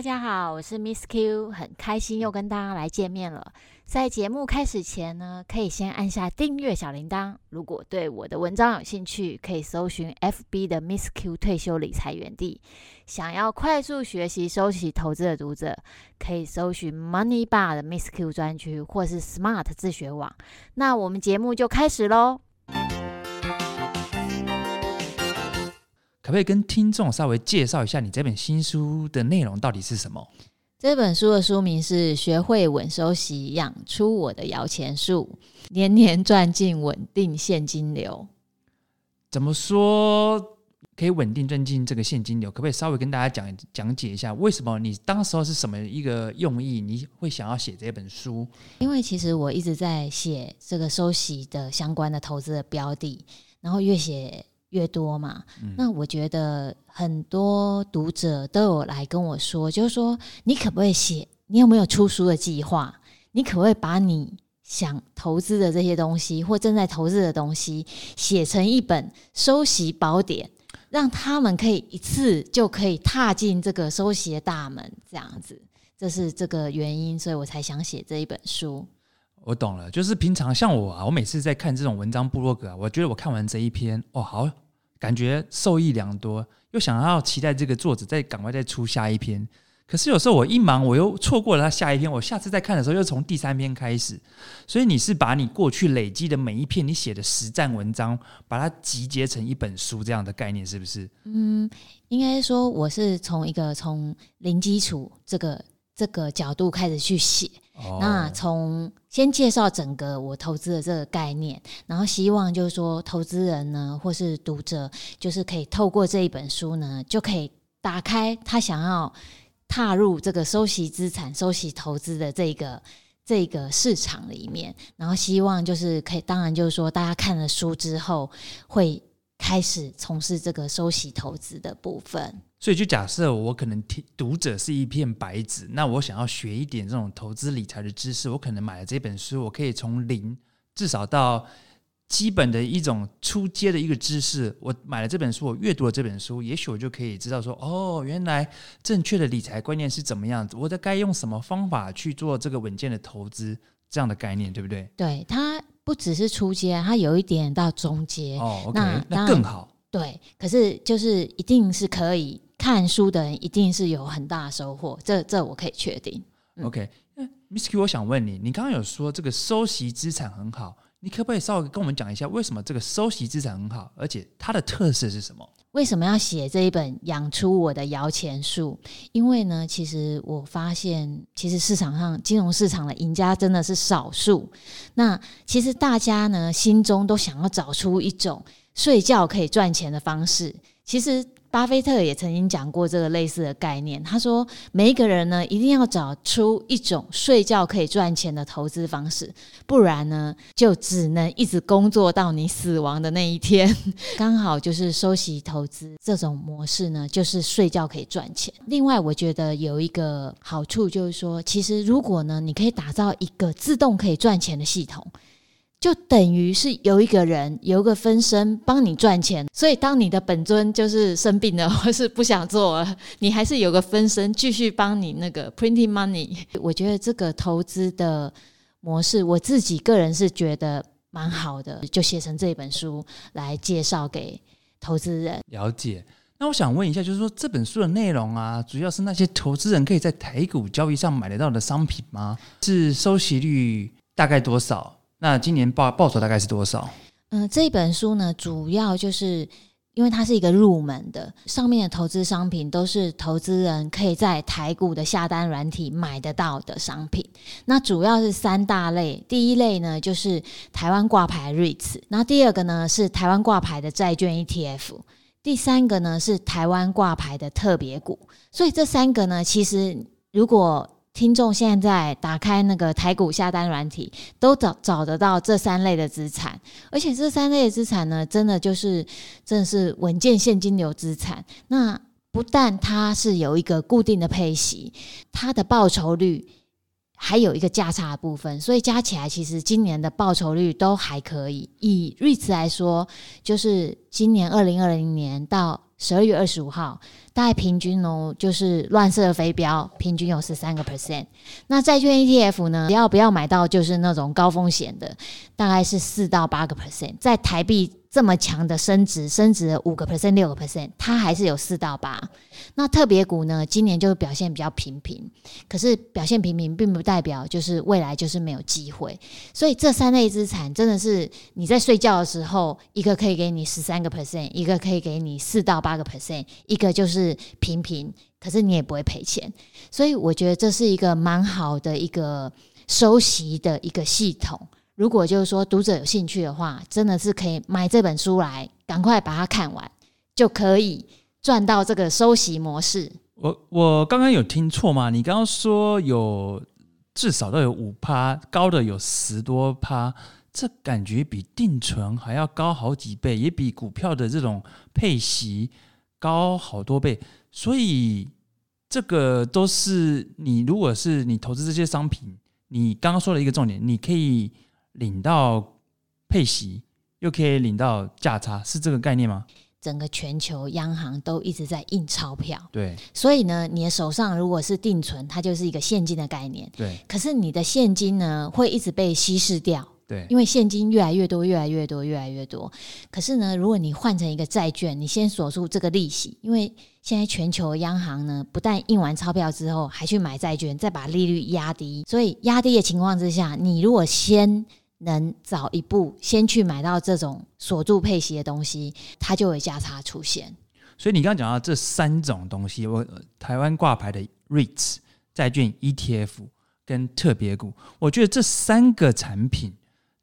大家好，我是 Miss Q，很开心又跟大家来见面了。在节目开始前呢，可以先按下订阅小铃铛。如果对我的文章有兴趣，可以搜寻 FB 的 Miss Q 退休理财园地。想要快速学习收起投资的读者，可以搜寻 Money Bar 的 Miss Q 专区，或是 Smart 自学网。那我们节目就开始喽。可不可以跟听众稍微介绍一下你这本新书的内容到底是什么？这本书的书名是《学会稳收息，养出我的摇钱树，年年赚进稳定现金流》。怎么说可以稳定赚进这个现金流？可不可以稍微跟大家讲讲解一下，为什么你当时候是什么一个用意？你会想要写这本书？因为其实我一直在写这个收息的相关的投资的标的，然后越写越多嘛，嗯、那我觉得很多读者都有来跟我说，就是说你可不可以写？你有没有出书的计划？你可不可以把你想投资的这些东西，或正在投资的东西，写成一本收集宝典，让他们可以一次就可以踏进这个收息的大门？这样子，这是这个原因，所以我才想写这一本书。我懂了，就是平常像我啊，我每次在看这种文章部落格啊，我觉得我看完这一篇，哦，好，感觉受益良多，又想要期待这个作者再赶快再出下一篇。可是有时候我一忙，我又错过了他下一篇，我下次再看的时候又从第三篇开始。所以你是把你过去累积的每一篇你写的实战文章，把它集结成一本书这样的概念，是不是？嗯，应该说我是从一个从零基础这个这个角度开始去写。那从先介绍整个我投资的这个概念，然后希望就是说，投资人呢，或是读者，就是可以透过这一本书呢，就可以打开他想要踏入这个收息资产、收息投资的这个这个市场里面，然后希望就是可以，当然就是说，大家看了书之后会开始从事这个收息投资的部分。所以，就假设我可能听读者是一片白纸，那我想要学一点这种投资理财的知识，我可能买了这本书，我可以从零至少到基本的一种初阶的一个知识。我买了这本书，我阅读了这本书，也许我就可以知道说，哦，原来正确的理财观念是怎么样子，我的该用什么方法去做这个稳健的投资，这样的概念，对不对？对，它不只是初阶，它有一点到中阶。哦那，那更好。对，可是就是一定是可以。看书的人一定是有很大的收获，这这我可以确定。嗯、OK，Miss Q，我想问你，你刚刚有说这个收息资产很好，你可不可以稍微跟我们讲一下，为什么这个收息资产很好，而且它的特色是什么？为什么要写这一本《养出我的摇钱树》？因为呢，其实我发现，其实市场上金融市场的赢家真的是少数。那其实大家呢，心中都想要找出一种睡觉可以赚钱的方式。其实。巴菲特也曾经讲过这个类似的概念。他说，每一个人呢，一定要找出一种睡觉可以赚钱的投资方式，不然呢，就只能一直工作到你死亡的那一天。刚好就是收息投资这种模式呢，就是睡觉可以赚钱。另外，我觉得有一个好处就是说，其实如果呢，你可以打造一个自动可以赚钱的系统。就等于是有一个人有一个分身帮你赚钱，所以当你的本尊就是生病了或是不想做了，你还是有个分身继续帮你那个 printing money。我觉得这个投资的模式，我自己个人是觉得蛮好的，就写成这本书来介绍给投资人。了解。那我想问一下，就是说这本书的内容啊，主要是那些投资人可以在台股交易上买得到的商品吗？是收息率大概多少？那今年报报酬大概是多少？嗯、呃，这本书呢，主要就是因为它是一个入门的，上面的投资商品都是投资人可以在台股的下单软体买得到的商品。那主要是三大类，第一类呢就是台湾挂牌 REITs，然后第二个呢是台湾挂牌的债券 ETF，第三个呢是台湾挂牌的特别股。所以这三个呢，其实如果听众现在打开那个台股下单软体，都找找得到这三类的资产，而且这三类的资产呢，真的就是真的是稳健现金流资产。那不但它是有一个固定的配息，它的报酬率还有一个价差的部分，所以加起来其实今年的报酬率都还可以。以 REITs 来说，就是今年二零二零年到十二月二十五号，大概平均哦，就是乱射飞镖，平均有十三个 percent。那债券 ETF 呢，只要不要买到就是那种高风险的，大概是四到八个 percent，在台币。这么强的升值，升值五个 percent、六个 percent，它还是有四到八。那特别股呢，今年就表现比较平平。可是表现平平，并不代表就是未来就是没有机会。所以这三类资产真的是你在睡觉的时候，一个可以给你十三个 percent，一个可以给你四到八个 percent，一个就是平平，可是你也不会赔钱。所以我觉得这是一个蛮好的一个收息的一个系统。如果就是说读者有兴趣的话，真的是可以买这本书来，赶快把它看完，就可以赚到这个收息模式。我我刚刚有听错吗？你刚刚说有至少都有五趴，高的有十多趴，这感觉比定存还要高好几倍，也比股票的这种配息高好多倍。所以这个都是你如果是你投资这些商品，你刚刚说了一个重点，你可以。领到配息，又可以领到价差，是这个概念吗？整个全球央行都一直在印钞票，对，所以呢，你的手上如果是定存，它就是一个现金的概念，对。可是你的现金呢，会一直被稀释掉，对，因为现金越来越多，越来越多，越来越多。可是呢，如果你换成一个债券，你先锁住这个利息，因为现在全球央行呢，不但印完钞票之后，还去买债券，再把利率压低，所以压低的情况之下，你如果先能早一步先去买到这种锁住配息的东西，它就会价差出现。所以你刚刚讲到这三种东西，我台湾挂牌的 REITs 债券 ETF 跟特别股，我觉得这三个产品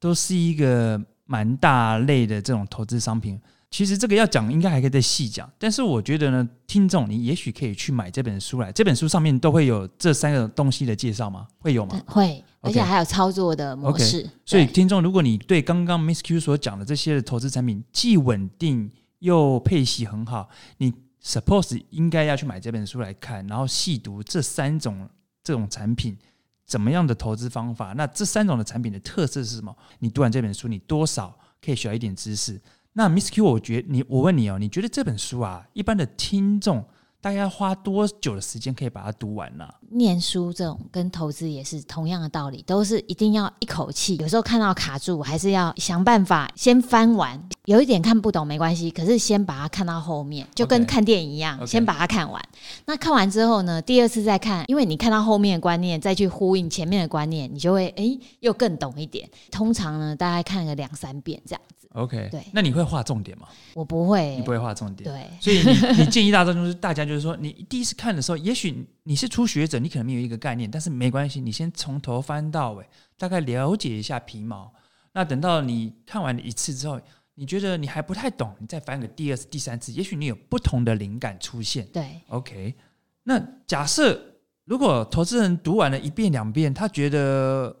都是一个蛮大类的这种投资商品。其实这个要讲，应该还可以再细讲。但是我觉得呢，听众你也许可以去买这本书来，这本书上面都会有这三个东西的介绍吗？会有吗？会.而且还有操作的模式。Okay. 所以听众，如果你对刚刚 Miss Q 所讲的这些的投资产品既稳定又配息很好，你 Suppose 应该要去买这本书来看，然后细读这三种这种产品怎么样的投资方法。那这三种的产品的特色是什么？你读完这本书，你多少可以学到一点知识。那 Miss Q，我觉你，我问你哦，你觉得这本书啊，一般的听众大概要花多久的时间可以把它读完呢？念书这种跟投资也是同样的道理，都是一定要一口气。有时候看到卡住，还是要想办法先翻完。有一点看不懂没关系，可是先把它看到后面，就跟看电影一样，okay. 先把它看完。那看完之后呢，第二次再看，因为你看到后面的观念，再去呼应前面的观念，你就会诶又更懂一点。通常呢，大概看个两三遍这样子。OK，对，那你会画重点吗？我不会，你不会画重点。对，所以你你建议大众就是大家就是说，你第一次看的时候，也许你是初学者，你可能没有一个概念，但是没关系，你先从头翻到尾，大概了解一下皮毛。那等到你看完了一次之后，你觉得你还不太懂，你再翻个第二次、第三次，也许你有不同的灵感出现。对，OK。那假设如果投资人读完了一遍、两遍，他觉得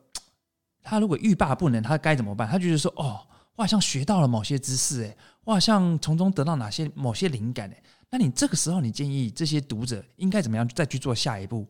他如果欲罢不能，他该怎么办？他觉得说，哦。我好像学到了某些知识，哎，我好像从中得到哪些某些灵感，诶，那你这个时候，你建议这些读者应该怎么样再去做下一步？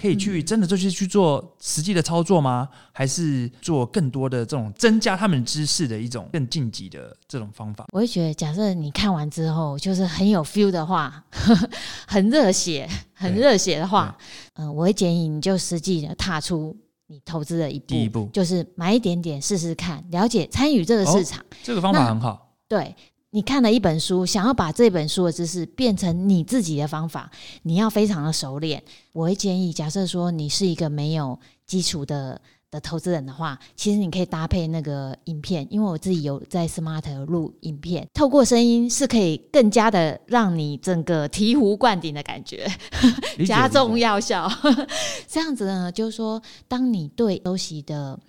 可以去真的就是去做实际的操作吗？还是做更多的这种增加他们知识的一种更晋级的这种方法？我会觉得，假设你看完之后就是很有 feel 的话，呵 呵很热血，很热血的话，嗯、呃，我会建议你就实际的踏出。你投资的一步，第一步就是买一点点试试看，了解参与这个市场。哦，这个方法很好。对，你看了一本书，想要把这本书的知识变成你自己的方法，你要非常的熟练。我会建议，假设说你是一个没有基础的。的投资人的话，其实你可以搭配那个影片，因为我自己有在 Smart 录影片，透过声音是可以更加的让你整个醍醐灌顶的感觉，加重药效。这样子呢，就是说，当你对收息的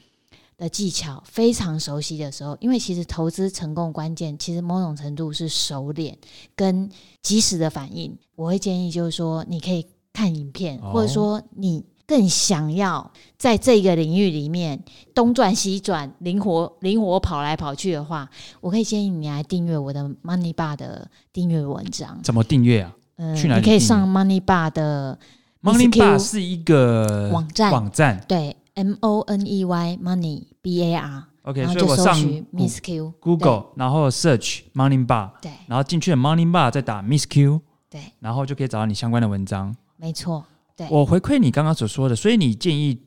的技巧非常熟悉的时候，因为其实投资成功关键，其实某种程度是熟练跟及时的反应。我会建议就是说，你可以看影片，或者说你。更想要在这个领域里面东转西转，灵活灵活跑来跑去的话，我可以建议你来订阅我的 Money Bar 的订阅文章。怎么订阅啊？嗯、呃，你可以上 Money Bar 的 Money Bar 是一个网站，网站对 M O N E Y Money B A R。OK，所以我上 Miss Q Google，然后 Search Morning Bar，对，然后进去了 Morning Bar，再打 Miss Q，对，然后就可以找到你相关的文章。没错，对。我回馈你刚刚所说的，所以你建议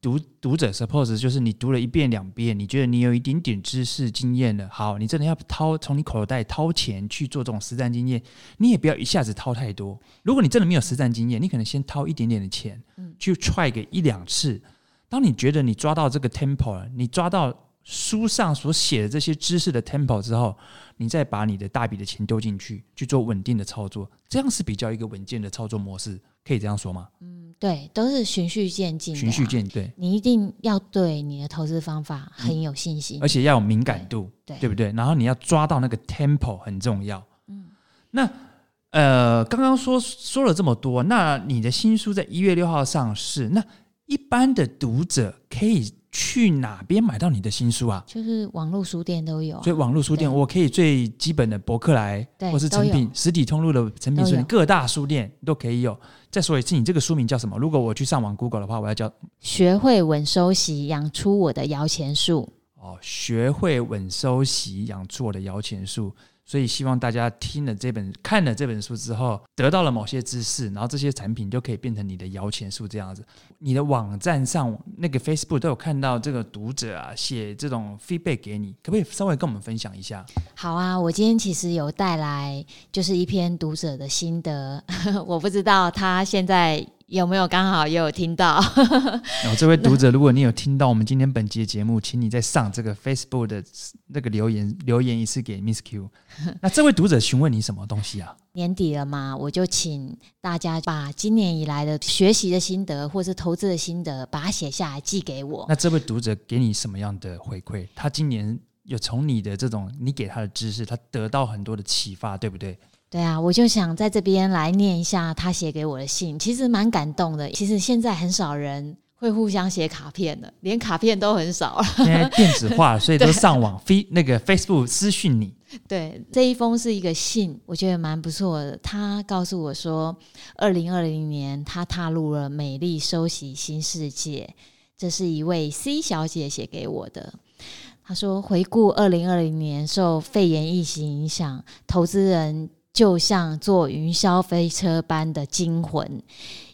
读读者，suppose 就是你读了一遍两遍，你觉得你有一点点知识经验了，好，你真的要掏从你口袋掏钱去做这种实战经验，你也不要一下子掏太多。如果你真的没有实战经验，你可能先掏一点点的钱，嗯，去 try 个一两次。当你觉得你抓到这个 tempo 了，你抓到书上所写的这些知识的 tempo 之后，你再把你的大笔的钱丢进去，去做稳定的操作，这样是比较一个稳健的操作模式，可以这样说吗？嗯。对，都是循序渐进。循序渐进，对，你一定要对你的投资方法很有信心，嗯，而且要有敏感度，对，对不对？然后你要抓到那个 tempo 很重要。嗯，那呃，刚刚说说了这么多，那你的新书在一月六号上市，那一般的读者可以去哪边买到你的新书啊？就是网络书店都有，所以网络书店我可以最基本的博客来，或是成品实体通路的成品书店，各大书店都可以有。再说一次，你这个书名叫什么？如果我去上网 Google 的话，我要叫“学会稳收息，养出我的摇钱树”。哦，学会稳收息，养出我的摇钱树。所以希望大家听了这本、看了这本书之后，得到了某些知识，然后这些产品就可以变成你的摇钱树这样子。你的网站上那个 Facebook 都有看到这个读者啊写这种 feedback 给你，可不可以稍微跟我们分享一下？好啊，我今天其实有带来就是一篇读者的心得，我不知道他现在。有没有刚好也有听到？然 后这位读者，如果你有听到我们今天本集的节目，请你再上这个 Facebook 的那个留言留言一次给 Miss Q。那这位读者询问你什么东西啊？年底了嘛，我就请大家把今年以来的学习的心得，或是投资的心得，把它写下来寄给我。那这位读者给你什么样的回馈？他今年有从你的这种你给他的知识，他得到很多的启发，对不对？对啊，我就想在这边来念一下他写给我的信，其实蛮感动的。其实现在很少人会互相写卡片的，连卡片都很少了。现在电子化，所以都上网飞那个 Facebook 私讯你。对，这一封是一个信，我觉得蛮不错的。他告诉我说，二零二零年他踏入了美丽收息新世界。这是一位 C 小姐写给我的。她说，回顾二零二零年受肺炎疫情影响，投资人。就像坐云霄飞车般的惊魂，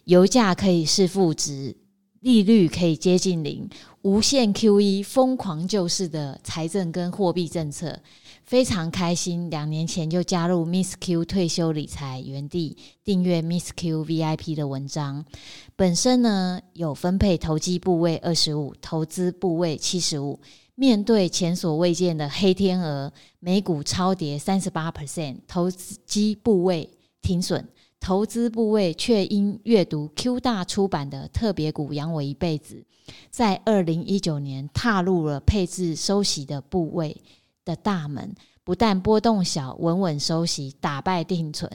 油价可以是负值，利率可以接近零，无限 QE，疯狂救市的财政跟货币政策，非常开心。两年前就加入 Miss Q 退休理财原地，订阅 Miss Q VIP 的文章。本身呢有分配投机部位二十五，投资部位七十五。面对前所未见的黑天鹅，美股超跌三十八 percent，投机部位停损，投资部位却因阅读 Q 大出版的特别股养我一辈子，在二零一九年踏入了配置收息的部位的大门。不但波动小，稳稳收息，打败定存，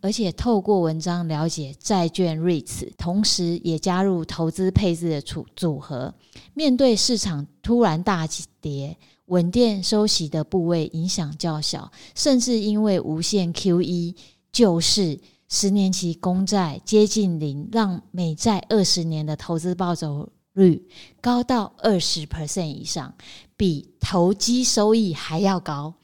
而且透过文章了解债券 REITs，同时也加入投资配置的组组合。面对市场突然大起跌，稳定收息的部位影响较小，甚至因为无限 QE 救市，十年期公债接近零，让美债二十年的投资报酬率高到二十 percent 以上，比投机收益还要高。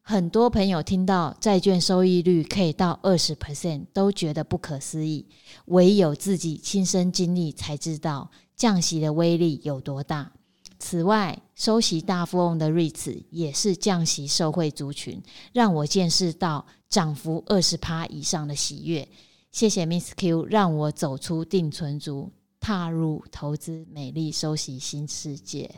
很多朋友听到债券收益率可以到二十 percent，都觉得不可思议。唯有自己亲身经历才知道降息的威力有多大。此外，收息大富翁的 REITs 也是降息受惠族群，让我见识到涨幅二十趴以上的喜悦。谢谢 Miss Q，让我走出定存族，踏入投资美丽收息新世界。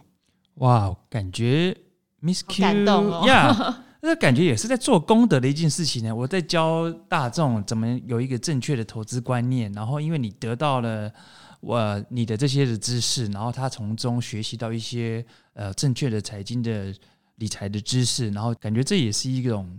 哇，感觉 Miss Q 感动哦。Yeah. 那感觉也是在做功德的一件事情呢。我在教大众怎么有一个正确的投资观念，然后因为你得到了我你的这些的知识，然后他从中学习到一些呃正确的财经的理财的知识，然后感觉这也是一种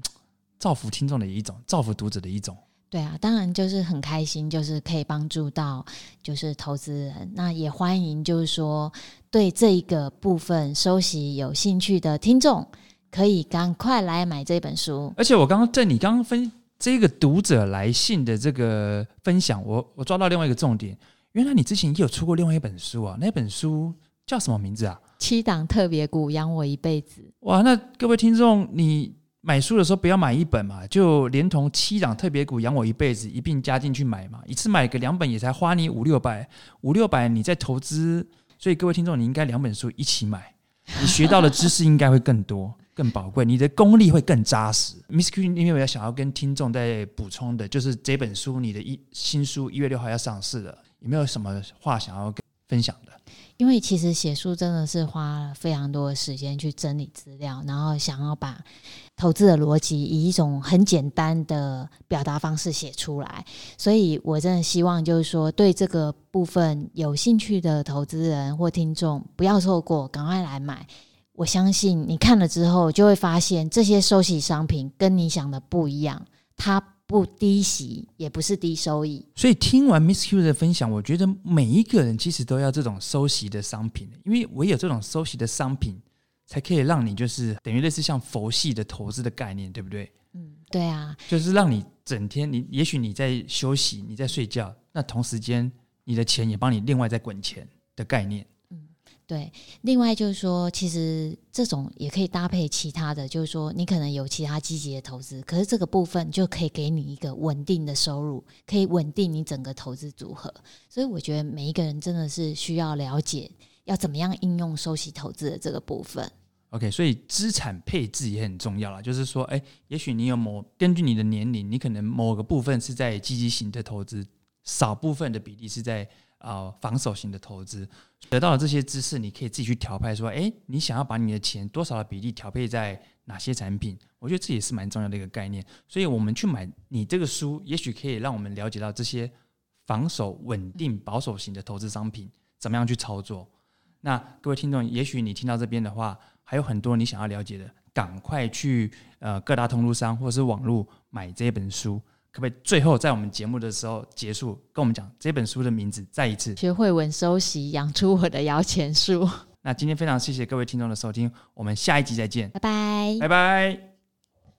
造福听众的一种，造福读者的一种。对啊，当然就是很开心，就是可以帮助到就是投资人。那也欢迎就是说对这一个部分收息有兴趣的听众。可以赶快来买这本书，而且我刚刚在你刚刚分这个读者来信的这个分享，我我抓到另外一个重点，原来你之前也有出过另外一本书啊，那本书叫什么名字啊？七档特别股养我一辈子。哇，那各位听众，你买书的时候不要买一本嘛，就连同七档特别股养我一辈子一并加进去买嘛，一次买个两本也才花你五六百，五六百你在投资，所以各位听众，你应该两本书一起买，你学到的知识应该会更多。更宝贵，你的功力会更扎实。Miss Q，你有没有想要跟听众再补充的？就是这本书，你的一新书一月六号要上市了，有没有什么话想要跟分享的？因为其实写书真的是花了非常多的时间去整理资料，然后想要把投资的逻辑以一种很简单的表达方式写出来。所以我真的希望，就是说对这个部分有兴趣的投资人或听众，不要错过，赶快来买。我相信你看了之后，就会发现这些收息商品跟你想的不一样，它不低息，也不是低收益。所以听完 Miss Q 的分享，我觉得每一个人其实都要这种收息的商品，因为唯有这种收息的商品，才可以让你就是等于类似像佛系的投资的概念，对不对？嗯，对啊，就是让你整天你也许你在休息，你在睡觉，那同时间你的钱也帮你另外在滚钱的概念。对，另外就是说，其实这种也可以搭配其他的，就是说，你可能有其他积极的投资，可是这个部分就可以给你一个稳定的收入，可以稳定你整个投资组合。所以我觉得每一个人真的是需要了解要怎么样应用收息投资的这个部分。OK，所以资产配置也很重要啦，就是说，哎，也许你有某根据你的年龄，你可能某个部分是在积极型的投资，少部分的比例是在。啊、呃，防守型的投资得到了这些知识，你可以自己去调配，说，哎，你想要把你的钱多少的比例调配在哪些产品？我觉得这也是蛮重要的一个概念。所以，我们去买你这个书，也许可以让我们了解到这些防守、稳定、保守型的投资商品怎么样去操作。那各位听众，也许你听到这边的话，还有很多你想要了解的，赶快去呃各大通路商或者是网络买这本书。可不可以最后在我们节目的时候结束，跟我们讲这本书的名字再一次？学会稳收息，养出我的摇钱树。那今天非常谢谢各位听众的收听，我们下一集再见，拜拜，拜拜。